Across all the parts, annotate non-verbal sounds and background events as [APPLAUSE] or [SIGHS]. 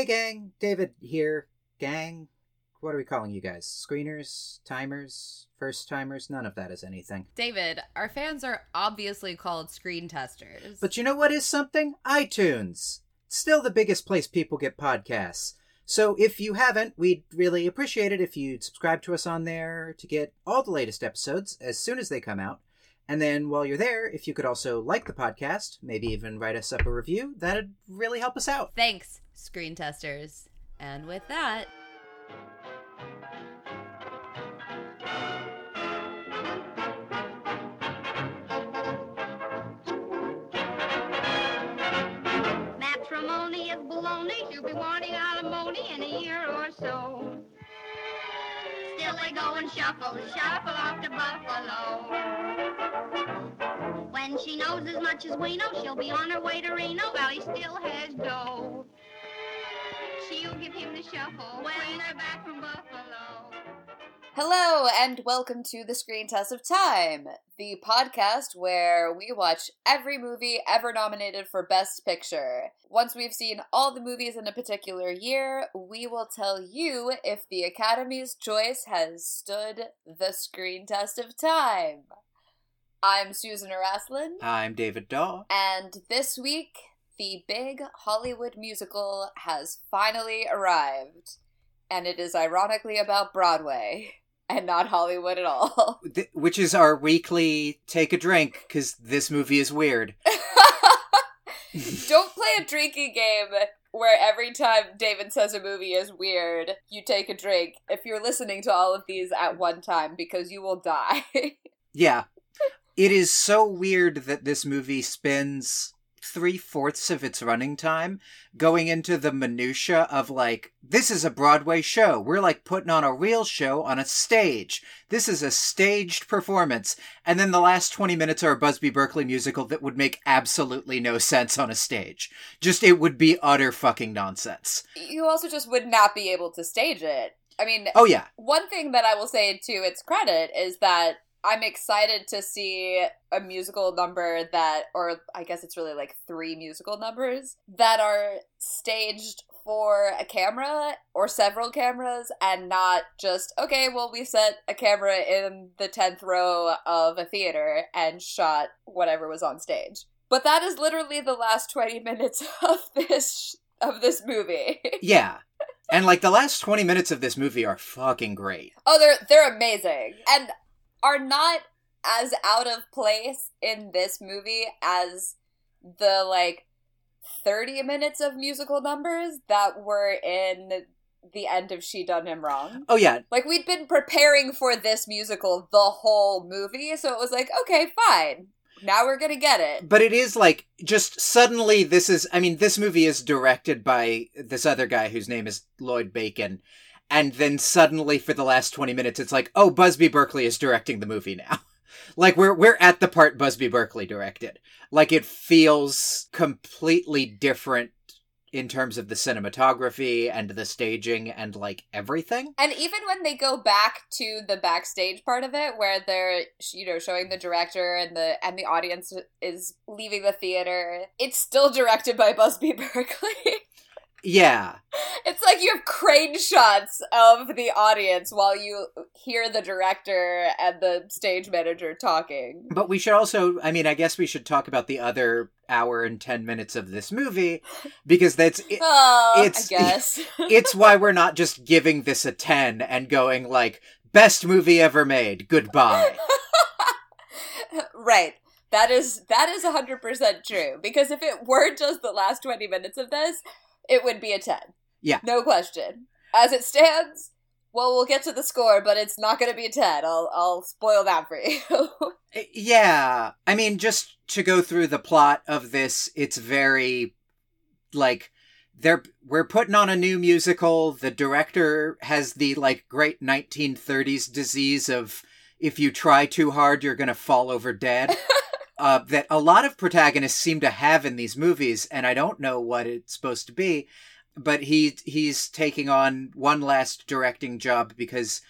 Hey, gang. David here. Gang. What are we calling you guys? Screeners? Timers? First timers? None of that is anything. David, our fans are obviously called screen testers. But you know what is something? iTunes. Still the biggest place people get podcasts. So if you haven't, we'd really appreciate it if you'd subscribe to us on there to get all the latest episodes as soon as they come out. And then while you're there, if you could also like the podcast, maybe even write us up a review, that'd really help us out. Thanks, screen testers. And with that, Matrimony is baloney. She'll be wanting alimony in a year or so. Still they go and shuffle, shuffle off to Buffalo. When she knows as much as we know, she'll be on her way to Reno while he still has dough. She'll give him the shuffle when they're back from Buffalo. Hello, and welcome to the Screen Test of Time, the podcast where we watch every movie ever nominated for Best Picture. Once we've seen all the movies in a particular year, we will tell you if the Academy's choice has stood the screen test of time. I'm Susan Araslin, I'm David Daw. and this week, the big Hollywood musical has finally arrived. And it is ironically about Broadway [LAUGHS] and not Hollywood at all. [LAUGHS] Which is our weekly take a drink, because this movie is weird. [LAUGHS] Don't play a drinking game where every time David says a movie is weird, you take a drink if you're listening to all of these at one time because you will die. Yeah. It is so weird that this movie spends three fourths of its running time going into the minutia of like, this is a Broadway show. We're like putting on a real show on a stage. This is a staged performance. And then the last 20 minutes are a Busby Berkeley musical that would make absolutely no sense on a stage. Just, it would be utter fucking nonsense. you also just would not be able to stage it. I mean, Oh, yeah. one thing that I will say to its credit is that I'm excited to see a musical number that, or I guess it's really like three musical numbers that are staged for a camera or several cameras and not just, okay, well, we set a camera in the 10th row of a theater and shot whatever was on stage. But that is literally the last 20 [LAUGHS] minutes of this of this movie. [LAUGHS] Yeah. And like the last 20 minutes of this movie are fucking great. Oh, they're they're amazing and are not as out of place in this movie as the like 30 minutes of musical numbers that were in the end of She Done Him Wrong. Oh, yeah. Like we'd been preparing for this musical the whole movie, so it was like, okay, fine. Now we're going to get it. But it is like just suddenly this is I mean this movie is directed by this other guy whose name is Lloyd Bacon and then suddenly for the last 20 minutes it's like oh Busby Berkeley is directing the movie now. [LAUGHS] like we're we're at the part Busby Berkeley directed. Like it feels completely different in terms of the cinematography and the staging and like everything. And even when they go back to the backstage part of it, where they're you know showing the director and the and the audience is leaving the theater, it's still directed by Busby [LAUGHS] Berkeley. Yeah. it's like you have crane shots of the audience while you hear the director and the stage manager talking. But we should also, I mean, I guess we should talk about the other hour and 10 minutes of this movie because that's it, [LAUGHS] Oh, It's- I guess. [LAUGHS] it's why we're not just giving this a 10 and going like best movie ever made. Goodbye. [LAUGHS] right. That is that is 100% true because if it were just the last 20 minutes of this, it would be a 10. Yeah. No question. As it stands, well, we'll get to the score, but it's not going to be a 10. I'll I'll spoil that for you. [LAUGHS] Eh, yeah. I mean, just to go through the plot of this, it's very like they're we're putting on a new musical. The director has the like great 1930s disease of if you try too hard, you're going to fall over dead. [LAUGHS] uh, that a lot of protagonists seem to have in these movies, and I don't know what it's supposed to be. But he he's taking on one last directing job because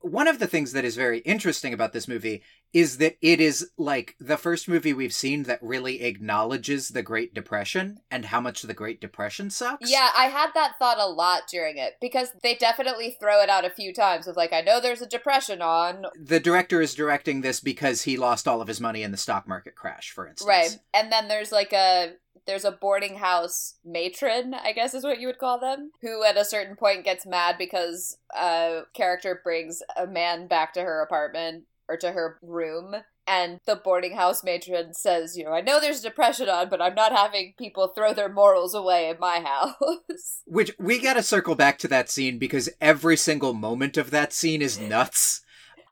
one of the things that is very interesting about this movie is that it is like the first movie we've seen that really acknowledges the Great Depression and how much the Great Depression sucks. Yeah, I had that thought a lot during it because they definitely throw it out a few times of like, I know there's a depression on. The director is directing this because he lost all of his money in the stock market crash, for instance. Right. And then there's like a there's a boarding house matron, I guess is what you would call them, who at a certain point gets mad because a character brings a man back to her apartment or to her room. And the boarding house matron says, You know, I know there's depression on, but I'm not having people throw their morals away in my house. [LAUGHS] Which we gotta circle back to that scene because every single moment of that scene is nuts.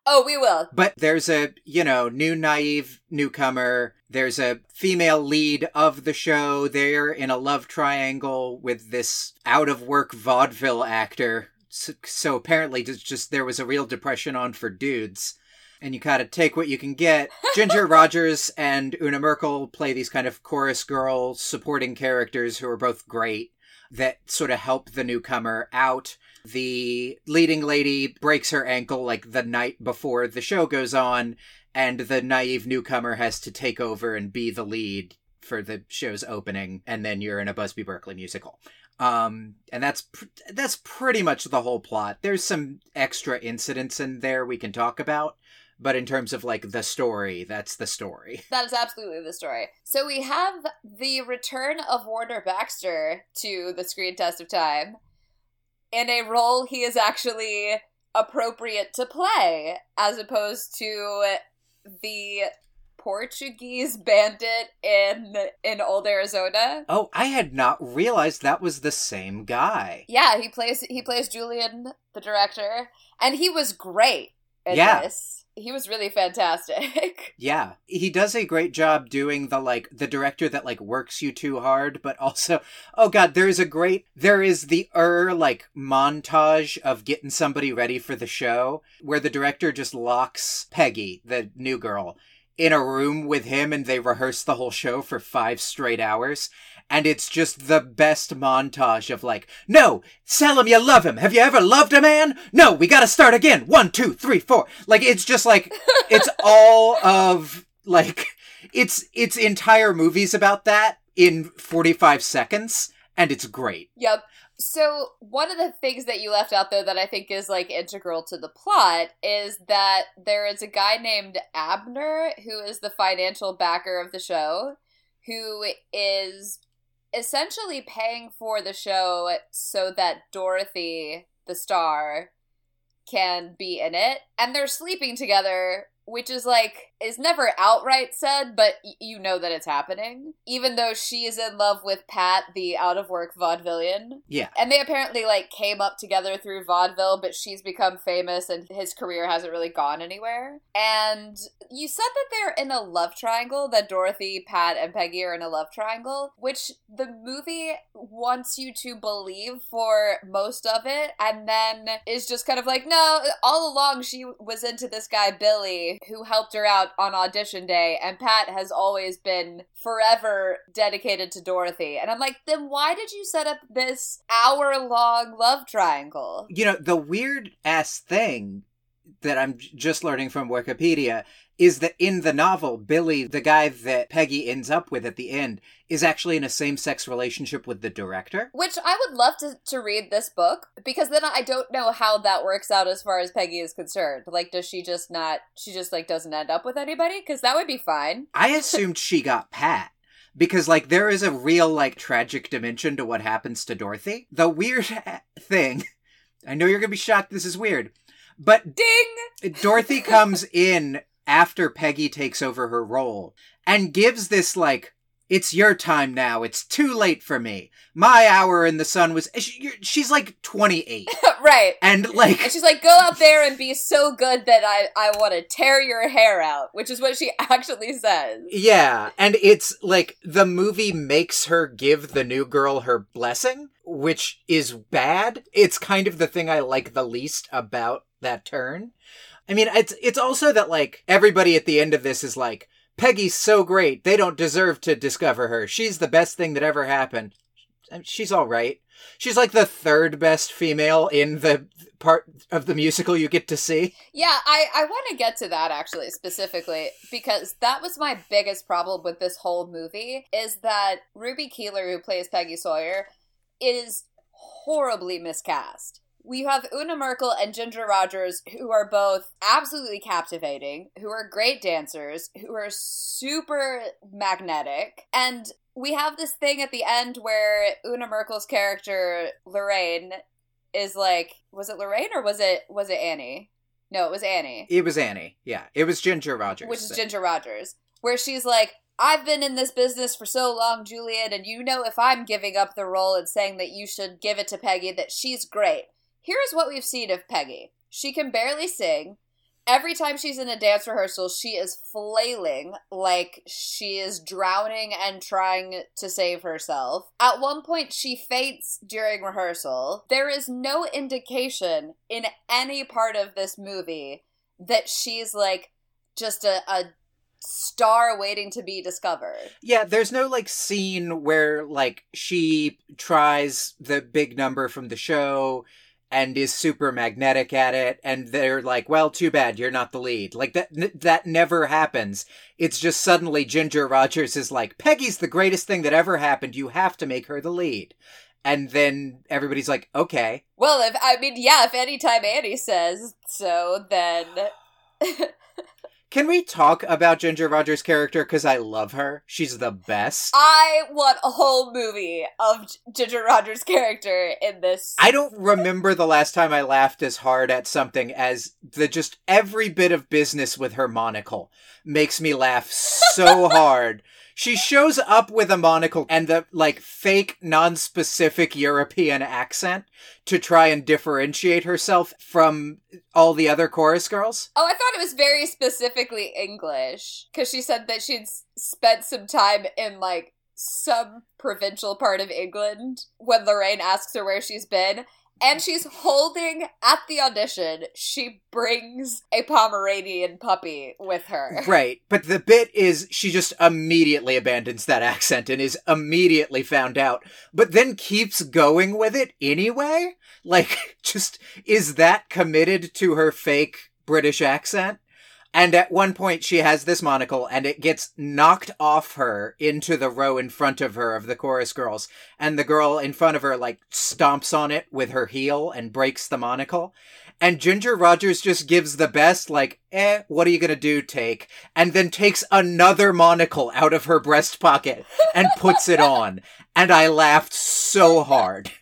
oh, we will. But there's a, you know, new naive newcomer. There's a female lead of the show. They're in a love triangle with this out of work vaudeville actor. So, so apparently, just, just there was a real depression on for dudes. And you kind of take what you can get. Ginger [LAUGHS] Rogers and Una Merkel play these kind of chorus girl supporting characters who are both great that sort of help the newcomer out. The leading lady breaks her ankle like the night before the show goes on, and the naive newcomer has to take over and be the lead for the show's opening, and then you're in a Busby Berkeley musical. Um, and that's pr- that's pretty much the whole plot. There's some extra incidents in there we can talk about, but in terms of like the story, that's the story. [LAUGHS] That is absolutely the story. So we have the return of Warner Baxter to the screen test of time in a role he is actually appropriate to play, as opposed to the Portuguese bandit in in Old Arizona. Oh, I had not realized that was the same guy. Yeah, he plays he plays Julian, the director, and he was great in Yeah. this. He was really fantastic. [LAUGHS] Yeah, he does a great job doing the like the director that like works you too hard, but also oh god, there is a great there is the er like montage of getting somebody ready for the show where the director just locks Peggy, the new girl, in a room with him and they rehearse the whole show for 5 straight hours. And it's just the best montage of like, no, sell him you love him. Have you ever loved a man? No, we gotta start again. One, two, three, four. Like, it's just like, [LAUGHS] it's all of like it's it's entire movies about that in 45 seconds and it's great Yep. So one of the things that you left out there that I think is like integral to the plot is that there is a guy named Abner who is the financial backer of the show, who is essentially paying for the show so that Dorothy, the star, can be in it. And they're sleeping together, which is like is never outright said, but y- you know that it's happening. Even though she is in love with Pat, the out of work vaudevillian. yeah And they apparently like came up together through vaudeville, but she's become famous and his career hasn't really gone anywhere. And you said that they're in a love triangle, that Dorothy, Pat, and Peggy are in a love triangle, which the movie wants you to believe for most of it, and then is just kind of like, no, all along she was into this guy, Billy, who helped her out on audition day, and Pat has always been forever dedicated to Dorothy. And I'm like, then why did you set up this hour long love triangle? you know the weird ass thing that i'm just learning from wikipedia is that in the novel billy the guy that peggy ends up with at the end is actually in a same-sex relationship with the director Which I would love to, to read this book because then I don't know how that works out as far as Peggy is concerned. Like, does she just not, she just like doesn't end up with anybody? Because that would be fine. i assumed she got pat because like there is a real like tragic dimension to what happens to dorothy the weird [LAUGHS] thing i know you're gonna be shocked this is weird but Ding! Dorothy comes [LAUGHS] in after Peggy takes over her role and gives this like it's your time now. It's too late for me. My hour in the sun was she, she's like 28 [LAUGHS] right. and like. And she's like, go out there and be so good that I, I want to tear your hair out, which is what she [LAUGHS] actually says. yeah, and it's like the movie makes her give the new girl her blessing, which is bad. It's kind of the thing I like the least about that turn. I mean, it's it's also that like everybody at the end of this is like Peggy's so great. They don't deserve to discover her. She's the best thing that ever happened. She's all right. She's like the third best female in the part of the musical you get to see. Yeah, I, I want to get to that actually specifically because that was my biggest problem with this whole movie is that Ruby Keeler, who plays Peggy Sawyer, is horribly miscast. We have Una Merkel and Ginger Rogers, who are both absolutely captivating, who are great dancers, who are super magnetic, and we have this thing at the end where Una Merkel's character Lorraine is like, was it Lorraine or was it was it Annie? No, it was Annie, It was Annie. Yeah, it was Ginger Rogers. which is Ginger Rogers, where she's like, I've been in this business for so long, Juliet, and you know if I'm giving up the role and saying that you should give it to Peggy, that she's great. Here's what we've seen of Peggy. She can barely sing. Every time she's in a dance rehearsal, she is flailing like she is drowning and trying to save herself. At one point, she faints during rehearsal. There is no indication in any part of this movie that she's like just a, a star waiting to be discovered. Yeah, there's no like scene where like she tries the big number from the show and is super magnetic at it and they're like, "Well, too bad you're not the lead." Like that n- that never happens. It's just suddenly Ginger Rogers is like, "Peggy's the greatest thing that ever happened. You have to make her the lead." And then everybody's like, "Okay." Well, if I mean, yeah, if anytime Annie says so, then [SIGHS] [LAUGHS] Can we talk about Ginger Rogers' character cuz I love her? She's the best. I want a whole movie of Ginger Rogers' character in this. I don't remember the last time I laughed as hard at something as the just every bit of business with her monocle makes me laugh so [LAUGHS] hard. She shows up with a monocle and the like fake non-specific European accent to try and differentiate herself from all the other chorus girls. Oh, I thought it was very specifically English because she said that she'd spent some time in like some provincial part of England when Lorraine asks her where she's been. And she's holding at the audition, she brings a Pomeranian puppy with her. [LAUGHS] Right, but the bit is she just immediately abandons that accent and is immediately found out, but then keeps going with it anyway? Like, [LAUGHS] just is that committed to her fake British accent? And at one point, she has this monocle and it gets knocked off her into the row in front of her of the chorus girls. And the girl in front of her, like, stomps on it with her heel and breaks the monocle. And Ginger Rogers just gives the best, like, eh, what are you gonna do, take? And then takes another monocle out of her breast pocket and puts it on. And I laughed so hard. [LAUGHS]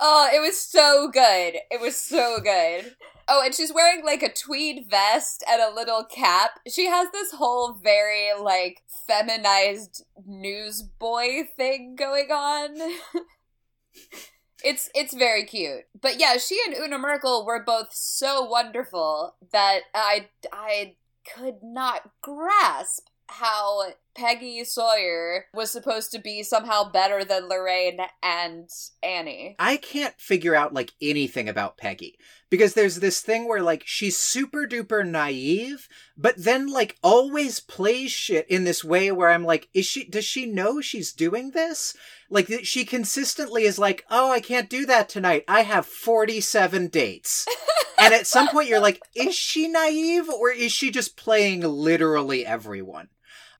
Oh, it was so good. It was so good. Oh, and she's wearing like a tweed vest and a little cap. She has this whole very like feminized newsboy thing going on. [LAUGHS] it's it's very cute. But yeah, she and Una Merkel were both so wonderful that I I could not grasp how Peggy Sawyer was supposed to be somehow better than Lorraine and Annie. I can't figure out like anything about Peggy because there's this thing where like she's super duper naive, but then like always plays shit in this way where I'm like, is she, does she know she's doing this? Like she consistently is like, oh, I can't do that tonight. I have 47 dates. [LAUGHS] and at some point you're like, is she naive or is she just playing literally everyone?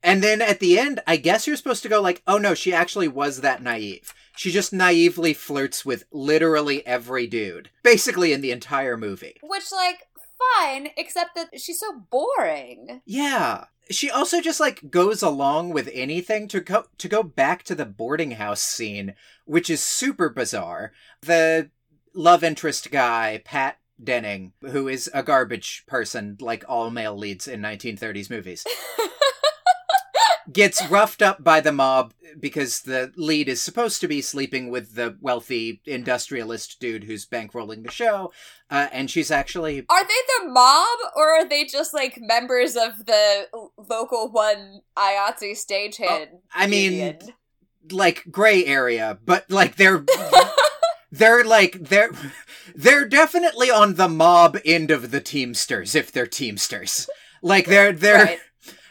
And then at the end, I guess you're supposed to go like, oh no, she actually was that naive. She just naively flirts with literally every dude, basically in the entire movie. Which, like, fine, except that she's so boring. Yeah. She also just like goes along with anything to go to go back to the boarding house scene, which is super bizarre. The love interest guy, Pat Denning, who is a garbage person like all male leads in 1930s movies. [LAUGHS] gets roughed up by the mob because the lead is supposed to be sleeping with the wealthy industrialist dude who's bankrolling the show, uh, and she's actually Are they the mob, or are they just, like, members of the local one IATSE stagehand? I mean, like gray area, but like they're [LAUGHS] they're like they're they're definitely on the mob end of the Teamsters if they're Teamsters. Like they're they're Right.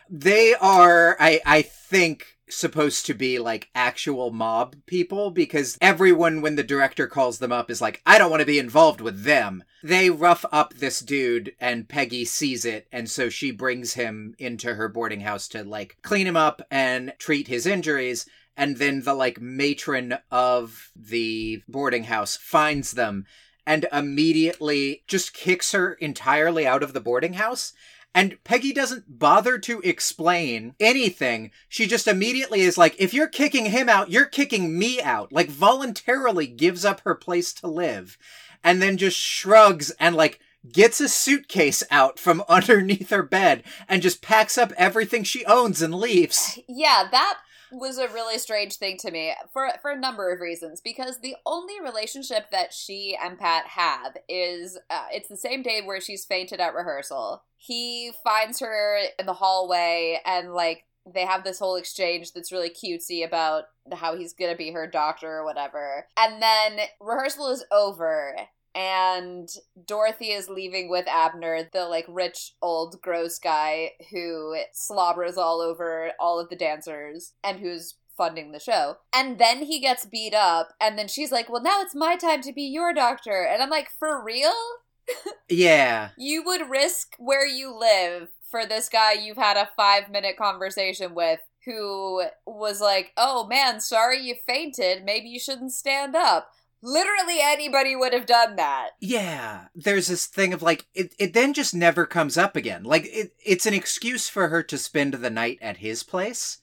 They are I I think supposed to be like actual mob people because everyone when the director calls them up is like I don't want to be involved with them. They rough up this dude and Peggy sees it and so she brings him into her boarding house to like clean him up and treat his injuries and then the like matron of the boarding house finds them and immediately just kicks her entirely out of the boarding house and Peggy doesn't bother to explain anything. She just immediately is like, if you're kicking him out, you're kicking me out. Like, voluntarily gives up her place to live. And then just shrugs and, like, gets a suitcase out from [LAUGHS] underneath her bed and just packs up everything she owns and leaves. Yeah, that was a really strange thing to me for for a number of reasons because the only relationship that she and Pat have is uh, it's the same day where she's fainted at rehearsal. He finds her in the hallway and like they have this whole exchange that's really cutesy about how he's gonna be her doctor or whatever. And then rehearsal is over and Dorothy is leaving with Abner, the like rich old gross guy who slobbers all over all of the dancers and who's funding the show. And then he gets beat up and then she's like, "Well, now it's my time to be your doctor." And I'm like, "For real?" [LAUGHS] yeah. You would risk where you live for this guy you've had a 5-minute conversation with who was like, "Oh man, sorry you fainted. Maybe you shouldn't stand up." Literally anybody would have done that. Yeah. There's this thing of like it it then just never comes up again. Like it it's an excuse for her to spend the night at his place.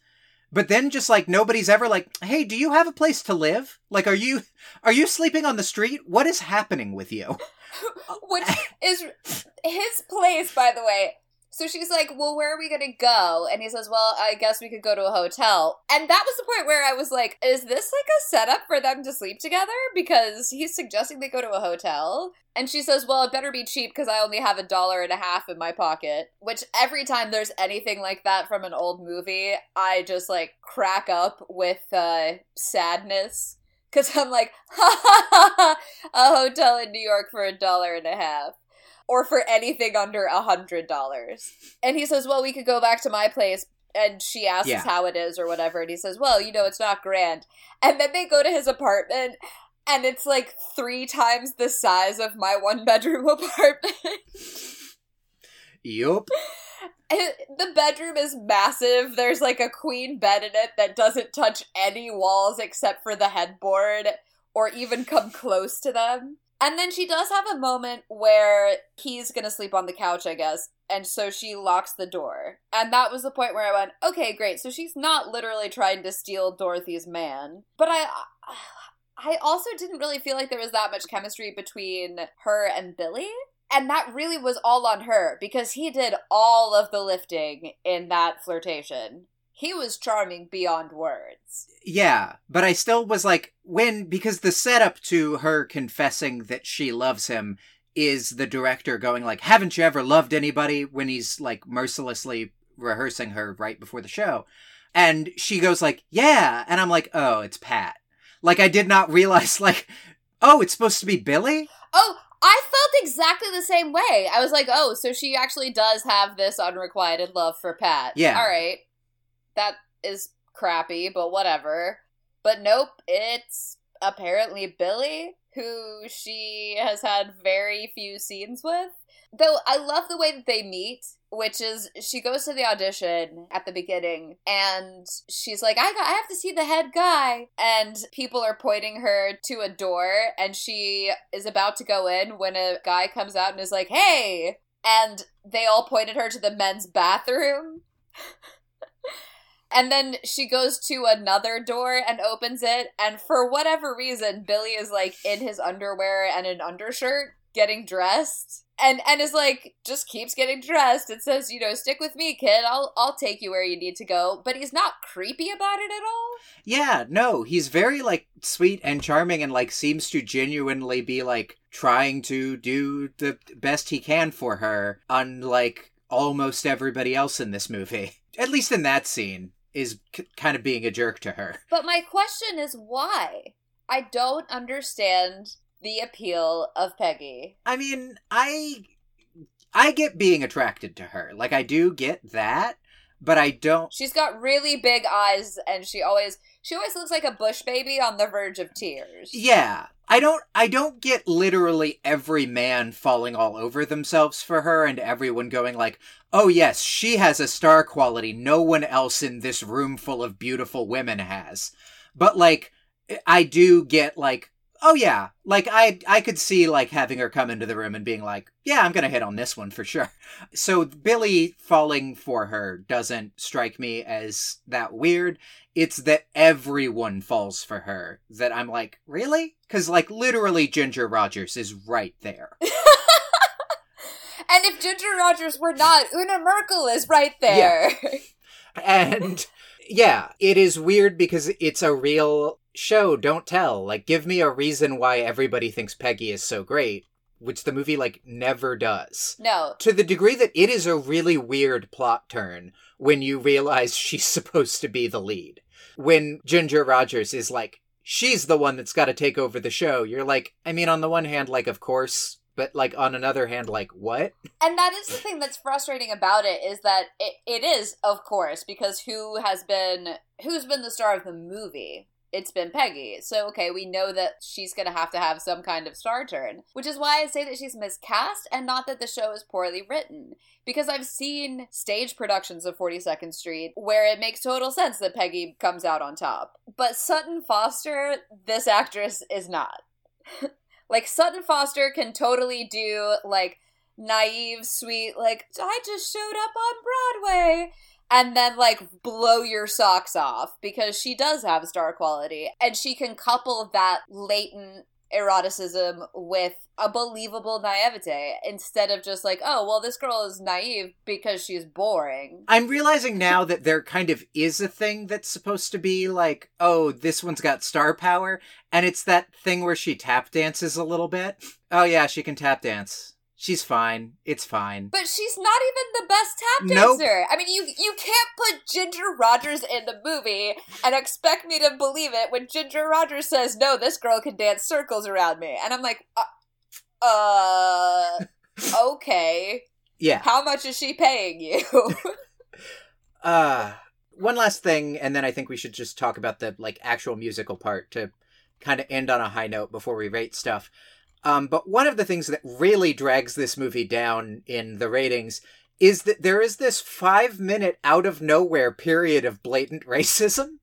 But then just like nobody's ever like, "Hey, do you have a place to live? Like are you are you sleeping on the street? What is happening with you?" [LAUGHS] Which is his place by the way. So she's like, Well, where are we gonna go? And he says, Well, I guess we could go to a hotel. And that was the point where I was like, Is this like a setup for them to sleep together? Because he's suggesting they go to a hotel. And she says, Well, it better be cheap because I only have a dollar and a half in my pocket. Which every time there's anything like that from an old movie, I just like crack up with uh, sadness. Because I'm like, [LAUGHS] ha ha ha ha, a hotel in New York for a dollar and a half or for anything under a hundred dollars. And he says, "Well, we could go back to my place." And she asks Yeah. how it is or whatever, and he says, "Well, you know, it's not grand." And then they go to his apartment, and it's like three times the size of my one bedroom [LAUGHS] apartment. yup. the bedroom is massive. There's like a queen bed in it that doesn't touch any walls except for the headboard or even come close to them. And then she does have a moment where he's gonna sleep on the couch, I guess, and so she locks the door. And that was the point where I went, okay, great. So she's not literally trying to steal Dorothy's man. But I I also didn't really feel like there was that much chemistry between her and Billy. And that really was all on her because he did all of the lifting in that flirtation. He was charming beyond words. Yeah, but I still was like, when, because the setup to her confessing that she loves him is the director going like, haven't you ever loved anybody when he's like mercilessly rehearsing her right before the show. And she goes like, yeah. And I'm like, oh, it's Pat. Like I did not realize [LAUGHS] like, oh, it's supposed to be Billy? Oh, I felt exactly the same way. I was like, oh, so she actually does have this unrequited love for Pat. Yeah. All right. That is crappy, but whatever. But nope, it's apparently Billy, who she has had very few scenes with. Though I love the way that they meet, which is she goes to the audition at the beginning and she's like, I, got, I have to see the head guy. And people are pointing her to a door and she is about to go in when a guy comes out and is like, hey. And they all pointed her to the men's bathroom. [LAUGHS] And then she goes to another door and opens it, and for whatever reason, Billy is like in his underwear and an undershirt getting dressed. And and is like just keeps getting dressed. It says, you know, stick with me, kid. I'll I'll take you where you need to go. But he's not creepy about it at all. Yeah, no, he's very like sweet and charming and like seems to genuinely be like trying to do the best he can for her, unlike almost everybody else in this movie. [LAUGHS] At least in that scene, is k- kind of being a jerk to her. But my question is why? I don't understand the appeal of Peggy. I mean, I I get being attracted to her. Like I do get that, but I don't. She's got really big eyes, and she always she always looks like a bush baby on the verge of tears. Yeah. I don't I don't get literally every man falling all over themselves for her and everyone going like, "Oh yes, she has a star quality no one else in this room full of beautiful women has." But like I do get like, "Oh yeah." Like I I could see like having her come into the room and being like, "Yeah, I'm going to hit on this one for sure." So Billy falling for her doesn't strike me as that weird it's that everyone falls for her that I'm like, really? Because, like, literally, Ginger Rogers is right there. [LAUGHS] and if Ginger Rogers were not, Una Merkel is right there. Yeah. and yeah, it is weird because it's a real show, don't tell. Like, give me a reason why everybody thinks Peggy is so great. Which the movie like never does. No. To the degree that it is a really weird plot turn when you realize [LAUGHS] she's supposed to be the lead when Ginger Rogers is like, she's the one that's got to take over the show, you're like, I mean, on the one hand, like, of course, but like on another hand, like, what? And that is the thing that's frustrating about it is that it, it is, of course, because who has been who's been the star of the movie? It's been Peggy. So, okay, we know that she's going to have to have some kind of star turn, which is why I say that she's miscast and not that the show is poorly written. Because I've seen stage productions of 42nd Street where it makes total sense that Peggy comes out on top. But Sutton Foster, this actress is not. [LAUGHS] like, Sutton Foster can totally do, like, naive, sweet, like, I just showed up on Broadway and then like blow your socks off because she does have star quality and she can couple that latent eroticism with a believable naivete instead of just like, oh, well, this girl is naive because she's boring. I'm realizing now that there kind of is a thing that's supposed to be like, oh, this one's got star power. And it's that thing where she tap dances a little bit. Oh, yeah, she can tap dance. She's fine. It's fine. But she's not even the best tap Nope. dancer. I mean, you you can't put Ginger Rogers in the movie and expect me to believe it when Ginger Rogers says, "No, this girl can dance circles around me," and I'm like, uh, uh [LAUGHS] okay. Yeah. How much is she paying you? [LAUGHS] Uh one last thing and then I think we should just talk about the like actual musical part to kind of end on a high note before we rate stuff. Um but one of the things that really drags this movie down in the ratings is that there is this 5 minute out of nowhere period of blatant [LAUGHS] racism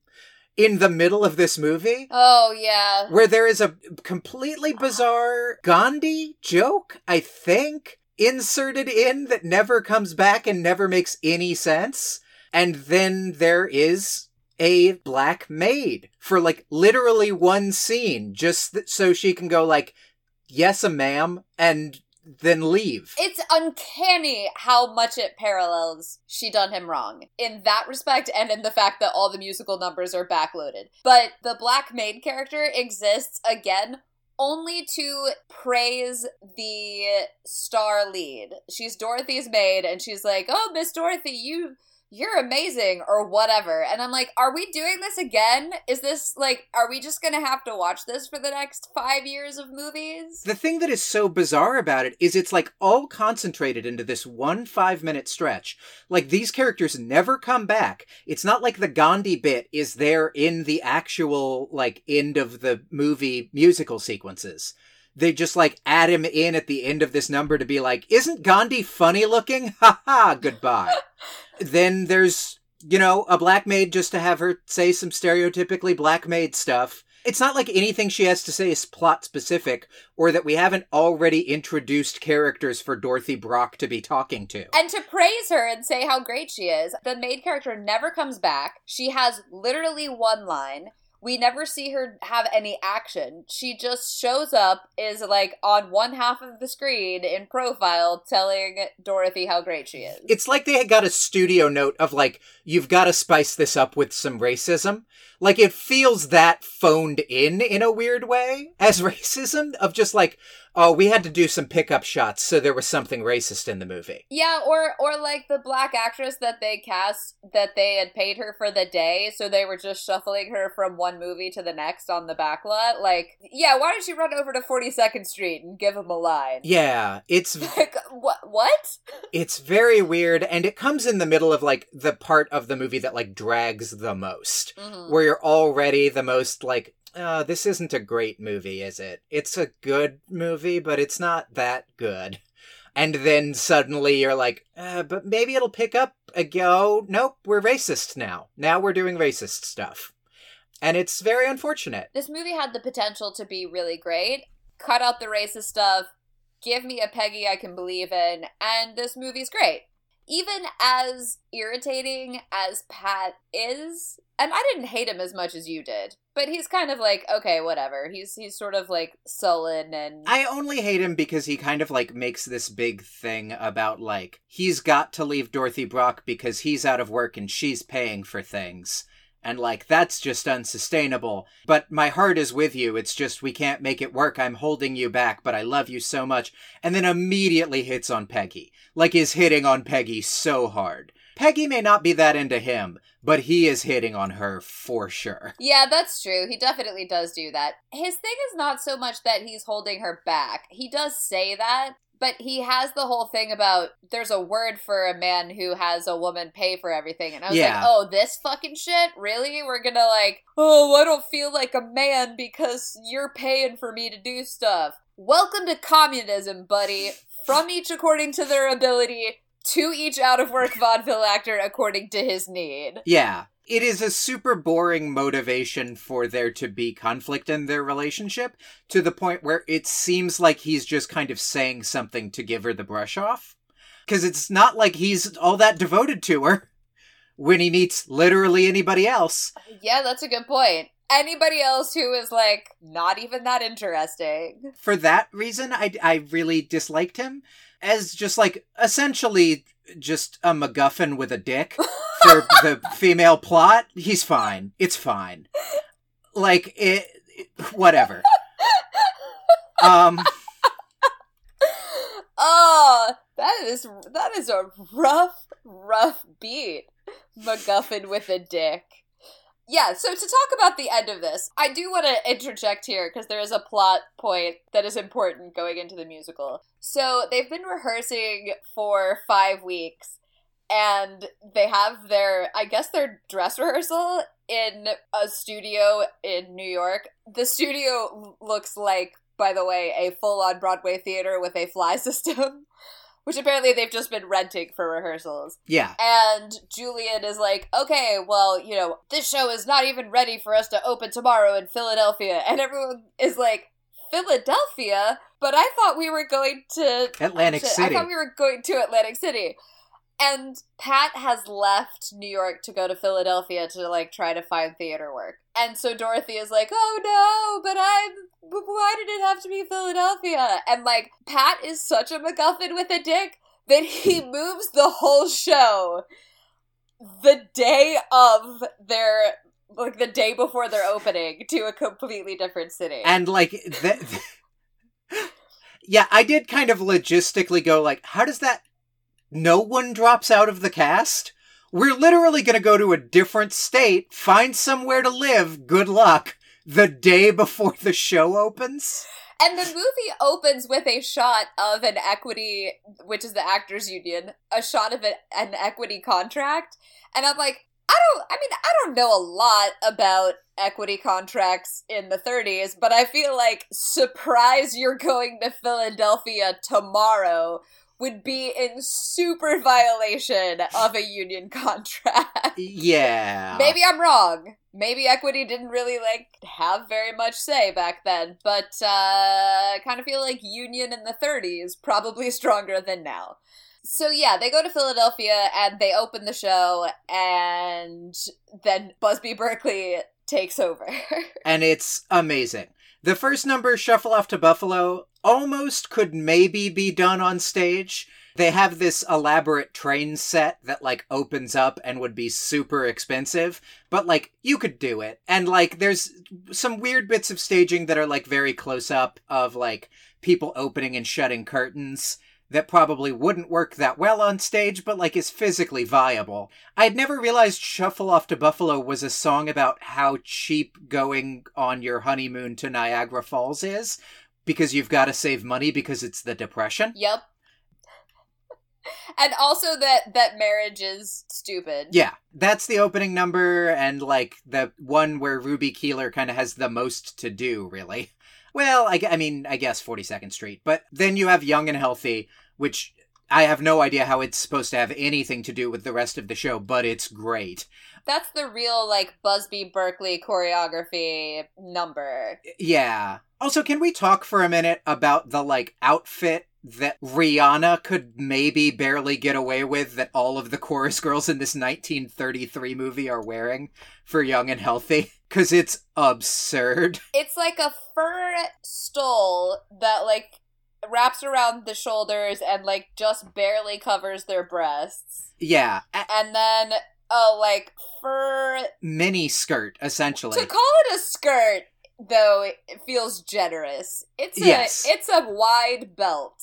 in the middle of this movie. oh yeah. where there is a completely bizarre Gandhi joke, I think, inserted in that never comes back and never makes any sense. And then there is a black maid for like literally one scene, just so she can go like, "Yes, a ma'am," and then leave. It's uncanny how much it parallels She Done Him Wrong in that respect and in the fact that all the musical numbers are backloaded. But the Black Maid character exists again only to praise the star lead. She's Dorothy's maid and she's like, "Oh, Miss Dorothy, you you're amazing or whatever." And I'm like, "Are we doing this again? Is this like are we just going to have to watch this for the next 5 years of movies?" The thing that is so bizarre about it is it's like all concentrated into this one five minute stretch. Like these characters never come back. It's not like the Gandhi bit is there in the actual like end of the movie musical sequences. They just like add him in at the end of this number to be like, isn't Gandhi funny looking? Ha ha, goodbye. [LAUGHS] then there's, you know, a black maid just to have her say some stereotypically black maid stuff. It's not like anything she has to say is plot specific or that we haven't already introduced characters for Dorothy Brock to be talking to. and to praise her and say how great she is. The maid character never comes back. She has literally one line. We never see her have any action. She just shows up, is like on one half of the screen in profile, telling Dorothy how great she is. It's like they had got a studio note of like, you've got to spice this up with some racism. Like it feels that phoned in in a weird way as [LAUGHS] racism of just like, oh, we had to do some pickup shots, so there was something racist in the movie. Yeah, or or like the black actress that they cast that they had paid her for the day, so they were just shuffling her from one movie to the next on the backlot. Like, yeah, why don't you run over to 42nd Street and give him a line? Yeah, it's [LAUGHS] Like, what? What? it's very weird and it comes in the middle of like the part of the movie that like drags the most. Mhm. Where you're already the most like uh, this isn't a great movie, is it? It's a good movie, but it's not that good. [LAUGHS] And then suddenly you're like, uh, but maybe it'll pick up a go. Nope, we're racist now. Now we're doing racist stuff. And it's very unfortunate. This movie had the potential to be really great. Cut out the racist stuff. Give me a Peggy I can believe in, and this movie's great. Even as irritating as Pat is, and I didn't hate him as much as you did, but he's kind of like, okay, whatever. He's he's sort of like sullen and I only hate him because he kind of like makes this big thing about like he's got to leave Dorothy Brock because he's out of work and she's paying for things. And like that's just unsustainable. But my heart is with you. It's just we can't make it work. I'm holding you back, but I love you so much. And then immediately hits on Peggy. Like is hitting on Peggy so hard. Peggy may not be that into him, but he is hitting on her for sure. Yeah, that's true. He definitely does do that. His thing is not so much that he's holding her back. He does say that, but he has the whole thing about there's a word for a man who has a woman pay for everything. And I was Yeah. like, oh, this fucking shit? Really? We're gonna like, oh, I don't feel like a man because you're paying for me to do stuff. Welcome to communism, buddy. From each according to their ability, to each out of work [LAUGHS] vaudeville actor according to his need. Yeah. It is a super boring motivation for there to be conflict in their relationship to the point where it seems like he's just kind of saying something to give her the brush off. Because it's not like he's all that devoted to her when he meets literally anybody else. Yeah, that's a good point. Anybody else who is like not even that interesting. For that reason, I, I really disliked him as just like essentially just a MacGuffin with a dick for the [LAUGHS] female plot. He's fine. It's fine. Like it, it- whatever. Um, Oh, that is that is a rough, rough beat. MacGuffin with a dick. Yeah, so to talk about the end of this, I do want to interject here because there is a plot point that is important going into the musical. So they've been rehearsing for five weeks, and they have their, I guess, their dress rehearsal in a studio in New York. The studio looks like, by the way, a full on Broadway theater with a fly [LAUGHS] system, which apparently they've just been renting for rehearsals. yeah. And Julian is like, okay, well, you know, this show is not even ready for us to open tomorrow in Philadelphia. And everyone is like, Philadelphia? But I thought we were going to Atlantic City. I thought we were going to Atlantic City. And Pat has left New York to go to Philadelphia to like try to find theater work. And so Dorothy is like, "Oh no, but I'm but why did it have to be Philadelphia?" And like Pat is such a MacGuffin with a dick that he [LAUGHS] moves the whole show the day of their like the day before their opening to a completely different city. and like th- [LAUGHS] yeah i did kind of logistically go like how does that no one drops out of the cast we're literally going to go to a different state find somewhere to live good luck the day before the show opens And the movie opens with a shot of an equity, which is the actors union, a shot of an, an equity contract. And I'm like, I don't, I mean, I don't know a lot about equity contracts in the 30s, but I feel like surprise you're going to Philadelphia tomorrow would be in super violation of a union contract. [LAUGHS] yeah Maybe I'm wrong. Maybe equity didn't really like have very much say back then, but uh, I kind of feel like union in the 30s probably [LAUGHS] stronger than now. So yeah, they go to Philadelphia and they open the show, and then Busby Berkeley takes over. [LAUGHS] and it's amazing. The first number, Shuffle Off to Buffalo, almost could maybe be done on stage. They have this elaborate train set that like opens up and would be super expensive, but like you could do it. And like there's some weird bits of staging that are like very close up of like people opening and shutting curtains that probably wouldn't work that well on stage, but like is physically viable. I'd never realized Shuffle Off to Buffalo was a song about how cheap going on your honeymoon to Niagara Falls is because you've got to save money because it's the Depression. Yep. and also that that marriage is stupid. Yeah, that's the opening number, and like the one where Ruby Keeler kind of has the most to do, really. Well, I, I mean, I guess 42nd Street. But then you have Young and Healthy, which I have no idea how it's supposed to have anything to do with the rest of the show, but it's great. That's the real like Busby Berkeley choreography number. Yeah. Also, can we talk for a minute about the like outfit that Rihanna could maybe barely get away with that all of the chorus girls in this 1933 movie are wearing for Young and Healthy? [LAUGHS] Cuz it's absurd. [LAUGHS] It's like a fur stole that like wraps around the shoulders and like just barely covers their breasts. Yeah, And then a like fur mini skirt essentially. to call it a skirt though it feels generous. It's a Yes. it's a wide belt.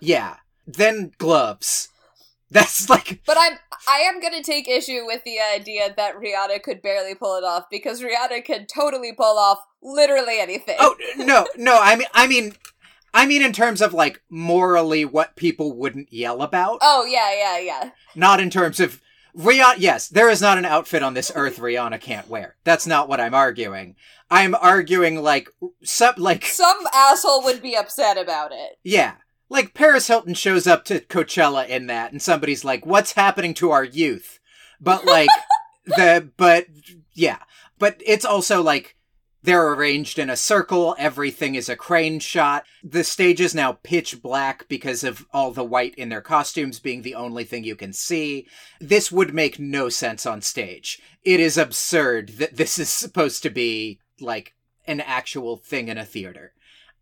yeah. Then gloves. [LAUGHS] That's like But I'm I am gonna take issue with the idea that Rihanna could barely pull it off because Rihanna can totally pull off literally anything. Oh [LAUGHS] no, no, I mean I mean I mean in terms of like morally what people wouldn't yell about. Oh yeah, yeah, yeah. Not in terms of Rihanna. Yes, there is not an outfit on this earth Rihanna can't wear. That's not what I'm arguing. I'm arguing like some like Some asshole would be upset about it. yeah, like Paris Hilton shows up to Coachella in that, and somebody's like, "What's happening to our youth?" But like [LAUGHS] the but yeah, but it's also like. They're arranged in a circle. Everything is a crane shot. The stage is now pitch black because of all the white in their costumes being the only thing you can see. This would make no sense on stage. It is absurd that this is supposed to be like an actual thing in a theater.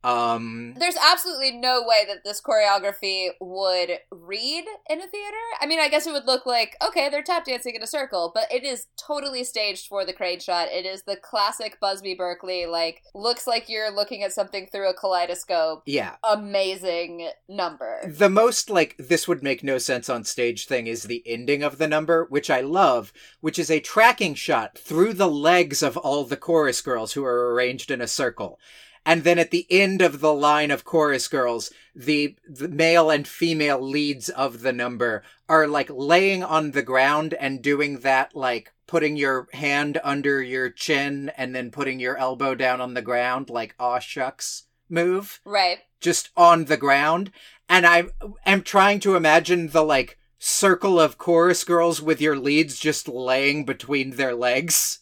Um There's absolutely no way that this choreography would read in a theater. I mean, I guess it would look like, okay, they're tap dancing in a circle, but it is totally staged for the crane shot. It is the classic Busby Berkeley, like, looks like you're looking at something through a kaleidoscope. yeah. Amazing number. The most like this would make no sense on stage thing is the ending of the number, which I love, which is a tracking shot through the legs of all the chorus girls who are arranged in a circle. And then at the end of the line of chorus girls, the, the male and female leads of the number are like laying on the ground and doing that like putting your hand under your chin and then putting your elbow down on the ground like aw shucks move. Right. just on the ground. And i am trying to imagine the like circle of chorus girls with your leads just laying between their legs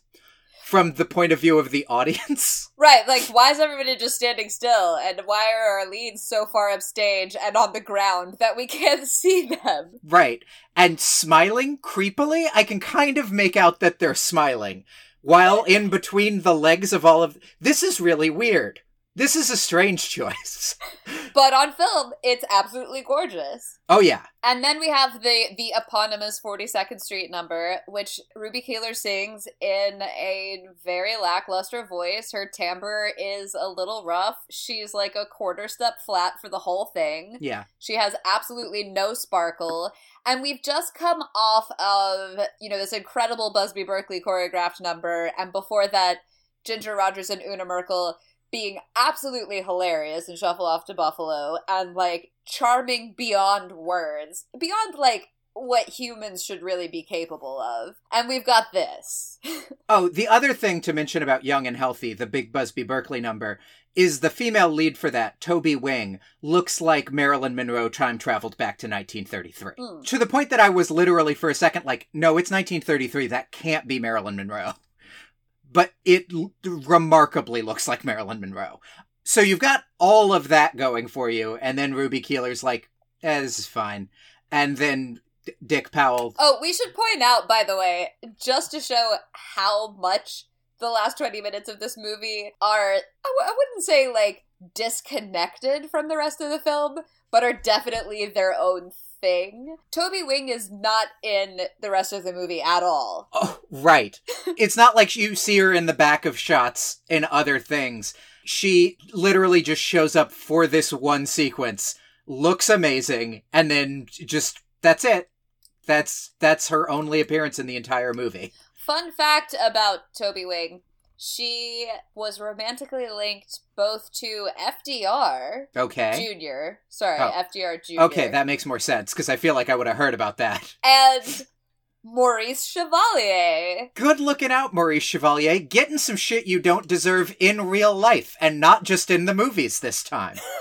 from the point of view of the audience. [LAUGHS] Right, like why is everybody just standing still, and why are our leads so far upstage and on the ground that we [LAUGHS] can't see them? right. And smiling creepily i can kind of make out that they're smiling. While in between the legs of all of this is really weird this is a strange choice [LAUGHS] But on film, it's absolutely gorgeous. oh yeah And then we have the the eponymous 42nd Street number, which Ruby Keeler sings in a very lackluster voice. Her timbre is a little rough. She's like a quarter step flat for the whole thing. yeah She has absolutely no sparkle. And we've just come off of, you know, this incredible Busby Berkeley choreographed number. And before that, Ginger Rogers and Una Merkel being absolutely hilarious and Shuffle Off to Buffalo and like charming beyond words, beyond like what humans should really be capable of. And we've got this. [LAUGHS] Oh, the other thing to mention about Young and Healthy, the big Busby Berkeley number, is the female lead for that, Toby Wing, looks like Marilyn Monroe time traveled back to 1933. Mm. To the point that I was literally for a second like, no, it's 1933. That can't be Marilyn Monroe. [LAUGHS] But it l- remarkably looks like Marilyn Monroe. So you've got all of that going for you, and then Ruby Keeler's like, eh, this is fine. And then D- Dick Powell Oh, we should point out, by the way, just to show how much the last 20 minutes of this movie are, I, w- I wouldn't say like disconnected from the rest of the film, but are definitely their own thing. Toby Wing is not in the rest of the movie at all. Oh, right. it's not like you see her in the back of shots in other things. She literally just shows up for this one sequence, looks amazing, and then just that's it. That's that's her only appearance in the entire movie. Fun fact about Toby Wing. She was romantically linked both to FDR Okay. Jr. Sorry, Oh. FDR Jr. Okay, that makes more sense because I feel like I would have heard about that. and Maurice Chevalier. Good looking out, Maurice Chevalier, getting some shit you don't deserve in real life and not just in the movies this time. [LAUGHS]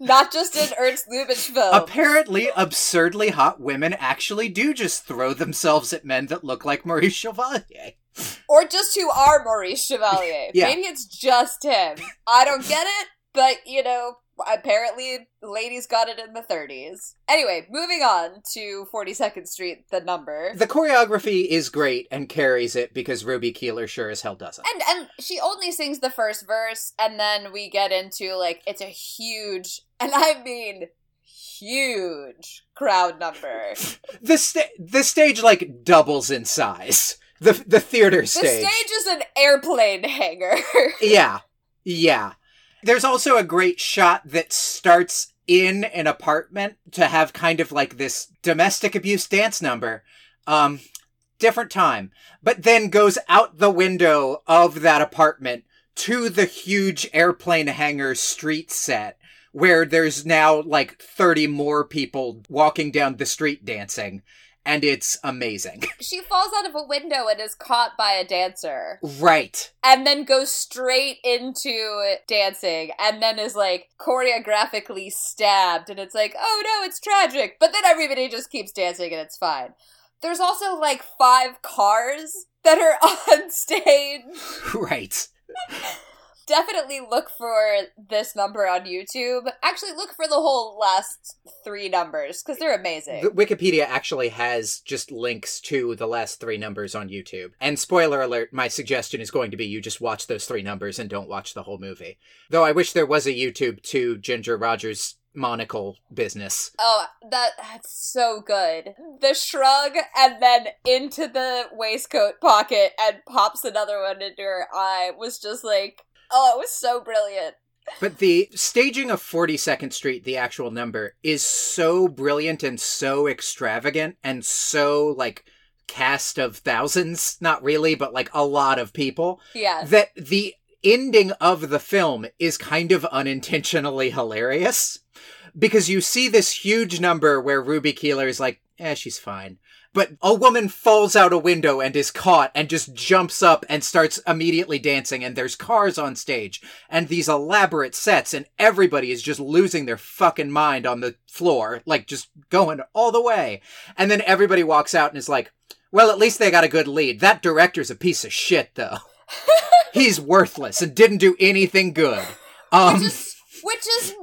Not just in Ernst Lubitsch films. Apparently, absurdly hot women actually do just throw themselves at men that look like Maurice Chevalier. or just who are Maurice Chevalier. [LAUGHS] Yeah. Maybe it's just him. I don't get it, but you know, apparently ladies got it in the 30s. Anyway, moving on to 42nd Street, the number. The choreography is great and carries it because Ruby Keeler sure as hell doesn't. and and she only sings the first verse and then we get into like it's a huge and I mean huge crowd number. [LAUGHS] The sta- the stage like doubles in size. The the theater stage. The stage. is an airplane hangar. [LAUGHS] Yeah. Yeah. There's also a great shot that starts in an apartment to have kind of like this domestic abuse dance number. Um different time, but then goes out the window of that apartment to the huge airplane hangar street set where there's now like 30 more people walking down the street dancing and it's amazing. [LAUGHS] she falls out of a window and is caught by a dancer. right. and then goes straight into dancing and then is like choreographically stabbed and it's like oh no it's tragic but then everybody just keeps dancing and it's fine there's also like five cars that are [LAUGHS] on stage Right. [LAUGHS] definitely look for this number on youtube actually look for the whole last three numbers because they're amazing The Wikipedia actually has just links to the last three numbers on YouTube. And spoiler alert, my suggestion is going to be you just watch those three numbers and don't watch the whole movie. Though I wish there was a YouTube to Ginger Rogers' monocle business. Oh, that that's so good. The shrug and then into the waistcoat pocket and pops another one into her eye was just like, oh, it was so brilliant. But the staging of 42nd Street, the actual number, is so brilliant and so extravagant and so like cast of thousands, not really, but like a lot of people. Yeah. that the ending of the film is kind of unintentionally hilarious because you see this huge number where Ruby Keeler is like, eh, she's fine. But a woman falls out a window and is caught and just jumps up and starts immediately dancing and there's cars on stage and these elaborate sets and everybody is just losing their fucking mind on the floor, like just going all the way. And then everybody walks out and is like, well, at least they got a good lead. That director's a piece of shit though. [LAUGHS] He's worthless and didn't do anything good. Um, Just which is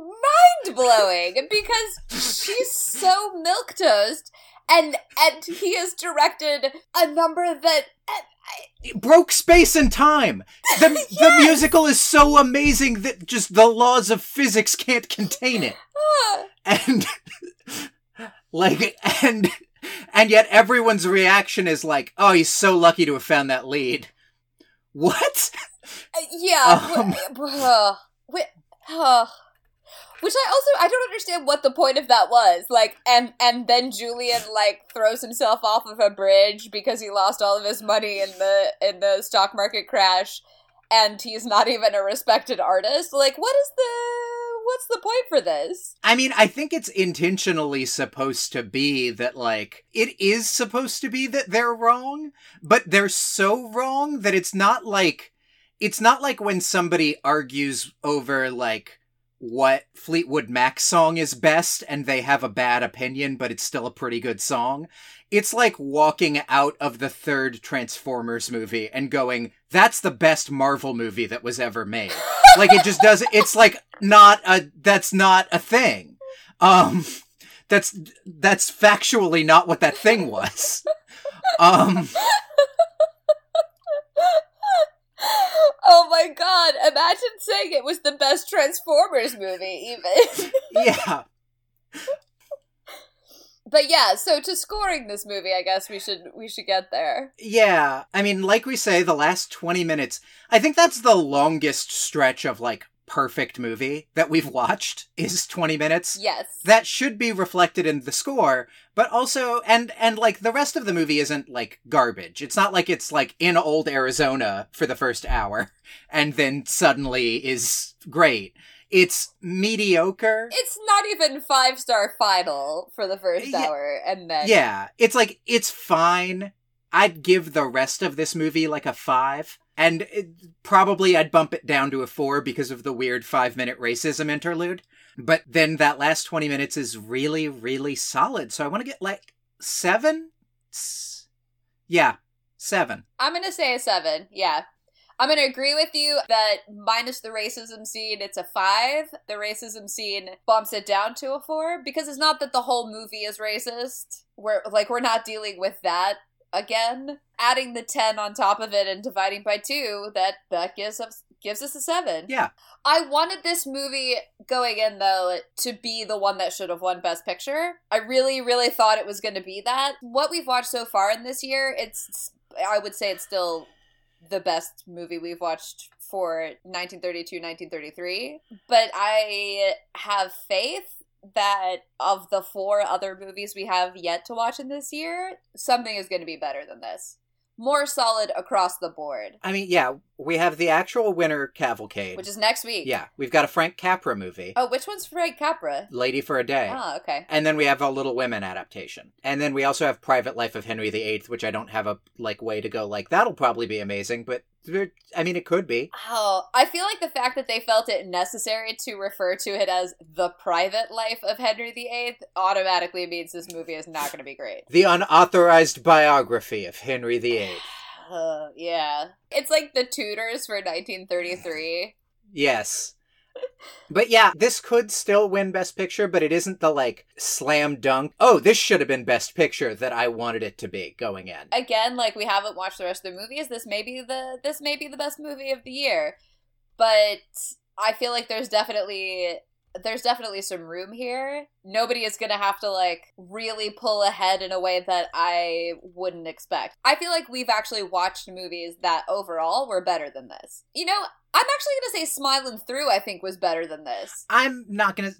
mind blowing because she's so milk toast and and he has directed a number that broke space and time. The [LAUGHS] the musical is so amazing that just the laws of physics can't contain it. ah, And [LAUGHS] like and and yet everyone's reaction is like, "Oh, he's so lucky to have found that lead." What? yeah Um. uh, uh, which i also i don't understand what the point of that was. Like and and then julian like throws himself off of a bridge because he lost all of his money in the in the stock market crash and he's not even a respected artist. Like what is the what's the point for this? I mean, I think it's intentionally supposed to be that, like, it is supposed to be that they're wrong, but they're so wrong that it's not like, it's not like when somebody argues over, like, what Fleetwood Mac song is best and they have a bad opinion, but it's still a pretty good song. It's like walking out of the third Transformers movie and going, that's the best Marvel movie that was ever made. [LAUGHS] like it just doesn't, it's like not a, that's not a thing. Um, that's, that's factually not what that thing was. Um, oh my god imagine saying it was the best transformers movie even [LAUGHS] yeah. But yeah, so to scoring this movie, I guess we should we should get there. Yeah, I mean, like we say, the last 20 minutes, I think that's the longest stretch of like perfect movie that we've watched is 20 minutes. Yes. That should be reflected in the score, but also and and like the rest of the movie isn't like garbage. It's not like it's like in old Arizona for the first hour [LAUGHS] and then suddenly is great. It's mediocre. it's not even five star final for the first Yeah. hour, and then Yeah, it's like it's fine. I'd give the rest of this movie like a five, and it, probably I'd bump it down to a four because of the weird five minute racism interlude. But then that last twenty minutes is really, really solid. So I want to get like seven. Yeah, seven. I'm gonna say a seven. Yeah. I'm gonna agree with you that minus the racism scene, it's a five. The racism scene bumps it down to a four because it's not that the whole movie is racist. We're like we're not dealing with that again. Adding the ten on top of it and dividing by two, that that gives us gives us a seven. Yeah. I wanted this movie going in though to be the one that should have won Best Picture. I really, really thought it was going to be that. What we've watched so far in this year, it's I would say it's still the best movie we've watched for 1932 1933 but i have faith that of the four other movies we have yet to watch in this year something is going to be better than this more solid across the board I mean, yeah, we have the actual winner cavalcade. which is next week yeah, we've got a Frank Capra movie, oh which one's frank capra Lady for a Day. oh okay And then we have a Little Women adaptation. And then we also have Private Life of Henry VIII, which I don't have a like way to go like that'll probably be amazing, but I mean it could be. Oh, I feel like the fact that they felt it necessary to refer to it as the private life of Henry VIII automatically means this movie is not going to be great. The unauthorized biography of Henry VIII. [SIGHS] Uh, yeah. It's like the Tudors for 1933. Yes. But yeah, this could still win Best Picture, but it isn't the like slam dunk. Oh, this should have been Best Picture that I wanted it to be going in. Again, like we haven't watched the rest of the movies. This may be the this may be the best movie of the year. But I feel like there's definitely there's definitely some room here. Nobody is going to have to like really pull ahead in a way that I wouldn't expect. I feel like we've actually watched movies that overall were better than this. You know, I'm actually going to say Smiling Through I think was better than this. I'm not gonna.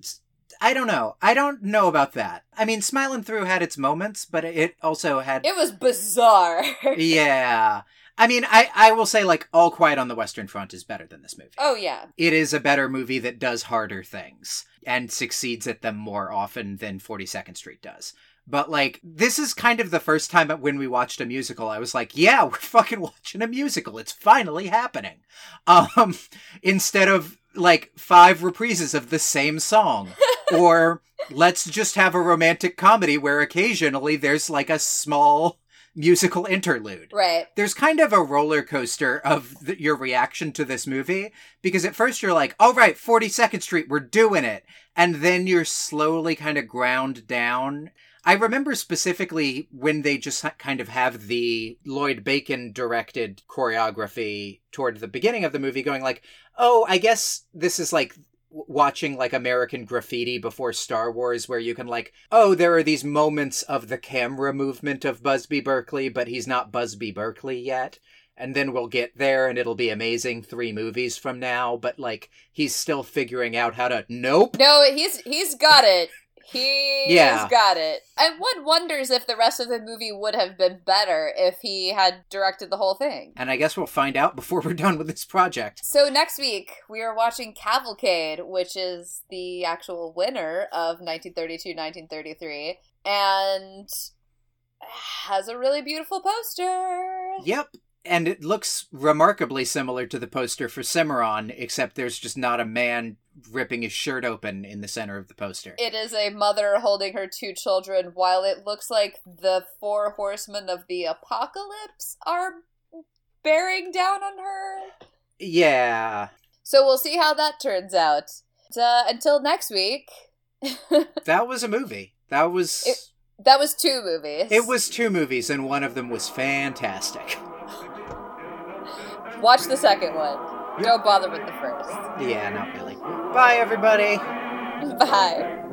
I don't know. I don't know about that. I mean, Smiling Through had its moments, but it also had. It was bizarre. [LAUGHS] yeah. I mean, I, I will say, like, All Quiet on the Western Front is better than this movie. oh yeah. It is a better movie that does harder things and succeeds at them more often than 42nd Street does. But, like, this is kind of the first time when we watched a musical, I was like, yeah, [LAUGHS] we're fucking watching a musical. It's finally happening. Um, [LAUGHS] instead of, like, five reprises of the same song. [LAUGHS] or let's just have a romantic comedy where occasionally there's, like, a small musical interlude Right. there's kind of a roller coaster of the, your reaction to this movie because at first you're like, all right, 42nd Street, we're doing it. And then you're slowly kind of ground down. I remember specifically when they just kind of have the Lloyd Bacon directed choreography toward the beginning of the movie going like, oh, I guess this is like watching like American Graffiti before Star Wars where you can like, oh, there are these moments of the camera movement of Busby Berkeley, but he's not Busby Berkeley yet. And then we'll get there and it'll be amazing three movies from now, but like he's still figuring out how to nope. No, he's he's got it. He's Yeah. got it. And one wonders if the rest of the movie would have been better if he had directed the whole thing. And I guess we'll find out [LAUGHS] before we're done with this project. So next week we are watching Cavalcade, which is the actual winner of 1932-1933 and has a really beautiful poster. Yep. And it looks remarkably similar to the poster for Cimarron, except there's just not a man ripping his shirt open in the center of the poster. It is a mother holding her two children while it looks like the four horsemen of the apocalypse are bearing down on her. yeah. So we'll see how that turns out. Uh, until next week. [LAUGHS] That was a movie. That was It- that was two movies. It was two movies, and one of them was fantastic. Watch the second one. Don't bother with the first. Yeah, not really. Bye, everybody. [LAUGHS] Bye.